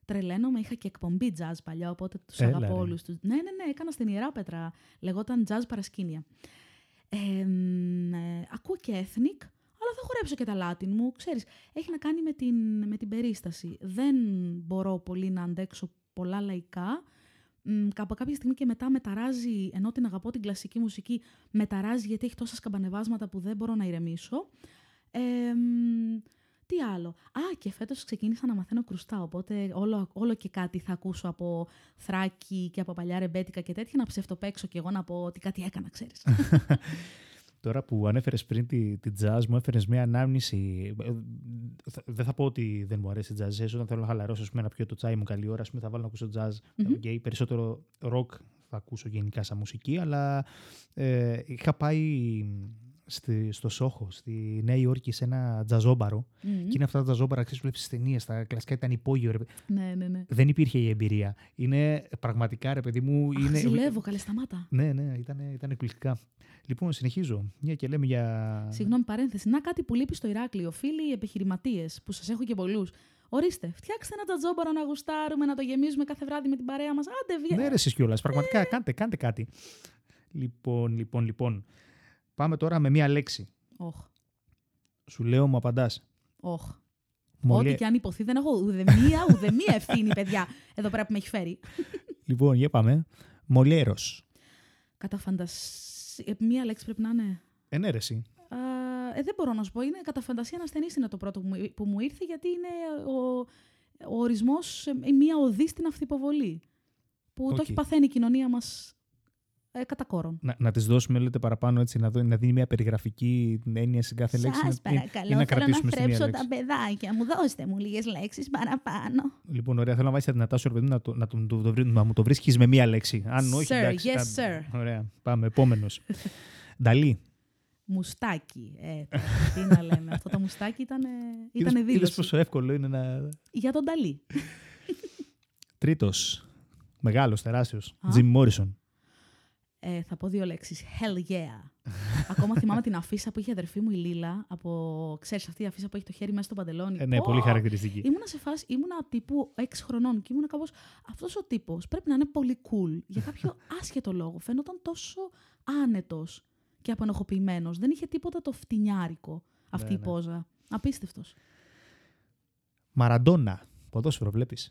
Τρελαίνομαι, είχα και εκπομπή jazz παλιά, οπότε τους Έλα, αγαπώ ρε. όλους τους. Ναι, ναι, ναι, έκανα στην Ιερά Πέτρα. Λεγόταν jazz παρασκήνια. Ε, μ, ε, ακούω και ethnic, αλλά θα χορέψω και τα Latin μου. Ξέρεις, έχει να κάνει με την, με την περίσταση. Δεν μπορώ πολύ να αντέξω πολλά λαϊκά. Μ, από κάποια στιγμή και μετά μεταράζει, ενώ την αγαπώ την κλασική μουσική, μεταράζει γιατί έχει τόσα σκαμπανεβάσματα που δεν μπορώ να ηρεμήσω. Ε, μ, τι άλλο. Α, και φέτος ξεκίνησα να μαθαίνω κρουστά, οπότε όλο, όλο και κάτι θα ακούσω από θράκη και από παλιά ρεμπέτικα και τέτοια, να ψευτοπαίξω και εγώ να πω ότι κάτι έκανα, ξέρεις. Τώρα που ανέφερες πριν τη, τη jazz, μου έφερες μια ανάμνηση. Ε, θα- Δεν θα πω ότι δεν μου αρέσει η jazz. Έσως όταν θέλω να χαλαρώσω, ας πούμε, να πιω το τσάι μου καλή ώρα, ας πούμε, θα βάλω να ακούσω jazz. Μμμ. Okay, περισσότερο rock θα ακούσω γενικά σαν μουσική, αλλά ε, είχα πάει στη, στο Σόχο, στη Νέα Υόρκη, σε ένα τζαζόμπαρο. Μμ. Και είναι αυτά τα τζαζόμπαρα, ξέρεις, βλέπεις στις ταινίες, τα κλασικά ήταν υπόγειο. Ρε. Ναι, ναι, ναι. Δεν υπήρχε η εμπειρία. Είναι πραγματικά, ρε παιδί μου, Αχ, είναι... ζηλεύω, καλέ σταμάτα. Ναι, ναι, ήταν, ήταν εκπληκτικά. Λοιπόν, συνεχίζω. Μια και λέμε για. Συγγνώμη, παρένθεση. Να κάτι που λείπει στο Ηράκλειο. Φίλοι επιχειρηματίες, που σας έχω και πολλούς. Ορίστε, φτιάξτε ένα τζατζόμπαρο να γουστάρουμε, να το γεμίζουμε κάθε βράδυ με την παρέα μας. Άντε, βγαίνει. Ναι, ρε, εσείς κιόλας. Πραγματικά, Ε. κάντε, κάντε κάτι. Λοιπόν, λοιπόν, λοιπόν. Πάμε τώρα με μία λέξη. Όχ, Σου λέω, μου απαντάς. όχ. Μολυέ- Ό,τι και αν υποθεί, δεν έχω ουδεμία, ουδεμία ευθύνη, παιδιά, εδώ πέρα που με έχει φέρει. Λοιπόν, για πάμε. Μολέρος. Κατά φαντασία. Μία λέξη πρέπει να είναι. Ενέρεση. Α, ε, δεν μπορώ να σου πω. Είναι κατά φαντασία ανασθενή είναι το πρώτο που μου, που μου ήρθε, γιατί είναι ο, ο ορισμός μία οδή στην αυθυποβολή. Που το Οκ. έχει παθαίνει η κοινωνία μας ε, κατά κόρον. Να, να τις δώσουμε, λέτε, παραπάνω έτσι, να, δω, να δίνει μια περιγραφική έννοια στην κάθε λέξη. Σας να- ή- παρακαλώ, ή να θέλω να κρατήσουμε στη μία θρέψω λέξη. τα παιδάκια μου. Δώστε μου λίγες λέξεις παραπάνω. Λοιπόν, ωραία. Θέλω να βάζεις τα δυνατά σου, ρε παιδί μου, να, το, να, το, το, το, να μου το βρίσκεις με μία λέξη. Αν όχι, Sir, εντάξει. yes, κάντε. sir. Ωραία. Πάμε. Επόμενος. Νταλή. Μουστάκι. Ε, τώρα, τι να λέμε. Αυτό το μουστάκι ήταν, ήταν Είδες- είδες δήλωση. πόσο εύκολο είναι να. Για τον Ταλή. Τρίτος. Μεγάλος, τεράστιος. Α. Jim Morrison. Ε, θα πω δύο λέξεις. Hell yeah. Ακόμα θυμάμαι την αφίσα που είχε η αδερφή μου η Λίλα. Από, ξέρεις, αυτή η αφίσα που έχει το χέρι μέσα στο παντελόνι. Ε, ναι, Πω! πολύ χαρακτηριστική. Ήμουνα σε φάση, ήμουνα τύπου 6 χρονών και ήμουνα κάπως, αυτός ο τύπος πρέπει να είναι πολύ cool. Για κάποιο άσχετο λόγο. Φαίνονταν τόσο άνετος και απενοχοποιημένος. Δεν είχε τίποτα το φτηνιάρικο αυτή Ναι, η ναι. πόζα. Απίστευτος. Μαραντόνα. Ποδόσφαιρο βλέπεις;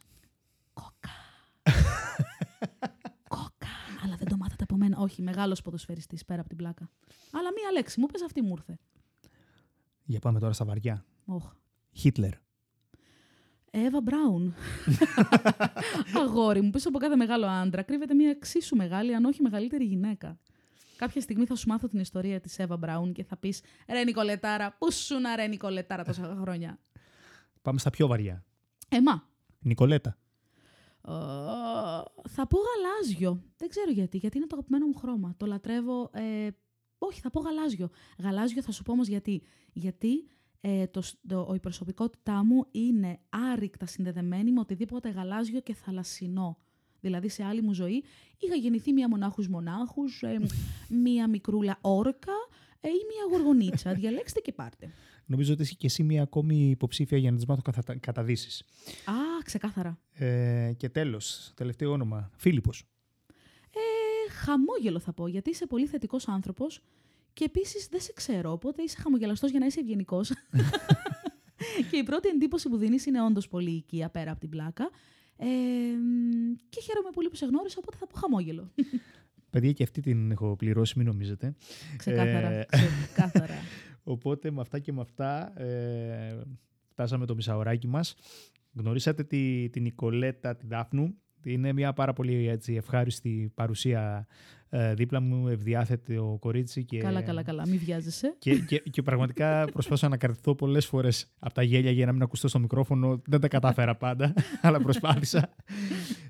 Κόκα. Κόκα. Αλλά δεν το μάθατε από μένα. Όχι, μεγάλος ποδοσφαιριστής πέρα από την πλάκα. Αλλά μία λέξη μου πες αυτή μου ήρθε. Για πάμε τώρα στα βαριά. Όχ. Χίτλερ. Εύα Μπράουν. Αγόρι μου, πίσω από κάθε μεγάλο άντρα κρύβεται μια εξίσου μεγάλη, αν όχι μεγαλύτερη γυναίκα. Κάποια στιγμή θα σου μάθω την ιστορία της Εύα Μπράουν και θα πεις «Ρε Νικολετάρα, πού σου να ρε Νικολετάρα τόσα χρόνια». Πάμε στα πιο βαριά. Εμά. Νικολέτα. Ε, θα πω γαλάζιο. Δεν ξέρω γιατί, γιατί είναι το αγαπημένο μου χρώμα. Το λατρεύω. Ε, όχι, θα πω γαλάζιο. Γαλάζιο θα σου πω όμως γιατί. Γιατί ε, το, σ- το, η προσωπικότητά μου είναι άρρηκτα συνδεδεμένη με οτιδήποτε γαλάζιο και θαλασσινό. Δηλαδή σε άλλη μου ζωή είχα γεννηθεί μία μονάχους μονάχους, ε, μία μικρούλα όρκα ε, ή μία γοργονίτσα. Διαλέξτε και πάρτε. Νομίζω ότι είσαι και εσύ μία ακόμη υποψήφια για να τις μάθω καθα... καταδύσεις. Α, ξεκάθαρα. Ε, και τέλος, τελευταίο όνομα. Φίλιππος. Ε, χαμόγελο θα πω, γιατί είσαι πολύ θετικός άνθρωπος και επίσης δεν σε ξέρω. Οπότε είσαι χαμογελαστός για να είσαι ευγενικός. και η πρώτη εντύπωση που δίνεις είναι όντως πολύ οικία πέρα από την πλάκα. Ε, μ, και χαίρομαι πολύ που σε γνώρισα, οπότε θα πω χαμόγελο. Παιδιά και αυτή την έχω πληρώσει, μην νομίζετε. Ξεκάθαρα. Ε, Ξεκάθαρα. Οπότε με αυτά και με αυτά ε, φτάσαμε το μισάωράκι μας. Γνωρίσατε τη, την Νικολέτα την Δάφνου. Είναι μια πάρα πολύ έτσι, ευχάριστη παρουσία ε, δίπλα μου, ευδιάθετο κορίτσι. Και, καλά, καλά, καλά. Μην βιάζεσαι. Και, και, και πραγματικά προσπάθησα να κρατηθώ πολλές φορές από τα γέλια για να μην ακουστώ στο μικρόφωνο. Δεν τα κατάφερα πάντα, αλλά προσπάθησα.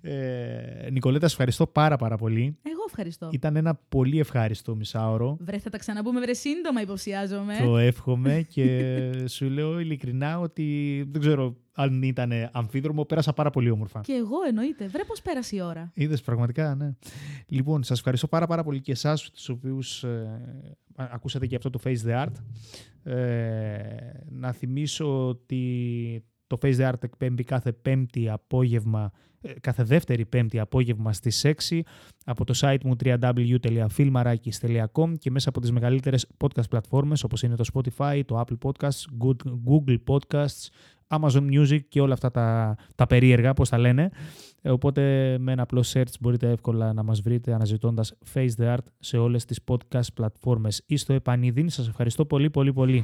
Ε, Νικολέτα, σε ευχαριστώ πάρα πάρα πολύ. Εγώ ευχαριστώ. Ήταν ένα πολύ ευχάριστο μισάωρο. Βρε, θα τα ξαναπούμε βρε σύντομα, υποψιάζομαι. Το εύχομαι και σου λέω ειλικρινά ότι δεν ξέρω αν ήταν αμφίδρομο, πέρασα πάρα πολύ όμορφα. Και εγώ εννοείται. Βρε πώς πέρασε η ώρα. Είδες πραγματικά, ναι. Λοιπόν, σας ευχαριστώ πάρα πάρα πολύ και εσάς τους οποίους ε, α- ακούσατε και αυτό το Face the Art. Ε, να θυμίσω ότι το Face the Art εκπέμπει κάθε πέμπτη απόγευμα, ε, κάθε δεύτερη πέμπτη απόγευμα στις 6 από το site μου www.filmarakis.com και μέσα από τις μεγαλύτερες podcast πλατφόρμες όπως είναι το Spotify, το Apple Podcasts, Good- Google Podcasts, Amazon Music και όλα αυτά τα, τα περίεργα, πώς τα λένε. Ε, Οπότε με ένα απλό search μπορείτε εύκολα να μας βρείτε αναζητώντας Face the Art σε όλες τις podcast πλατφόρμες. Είστε επανειδήν, σας ευχαριστώ πολύ πολύ πολύ.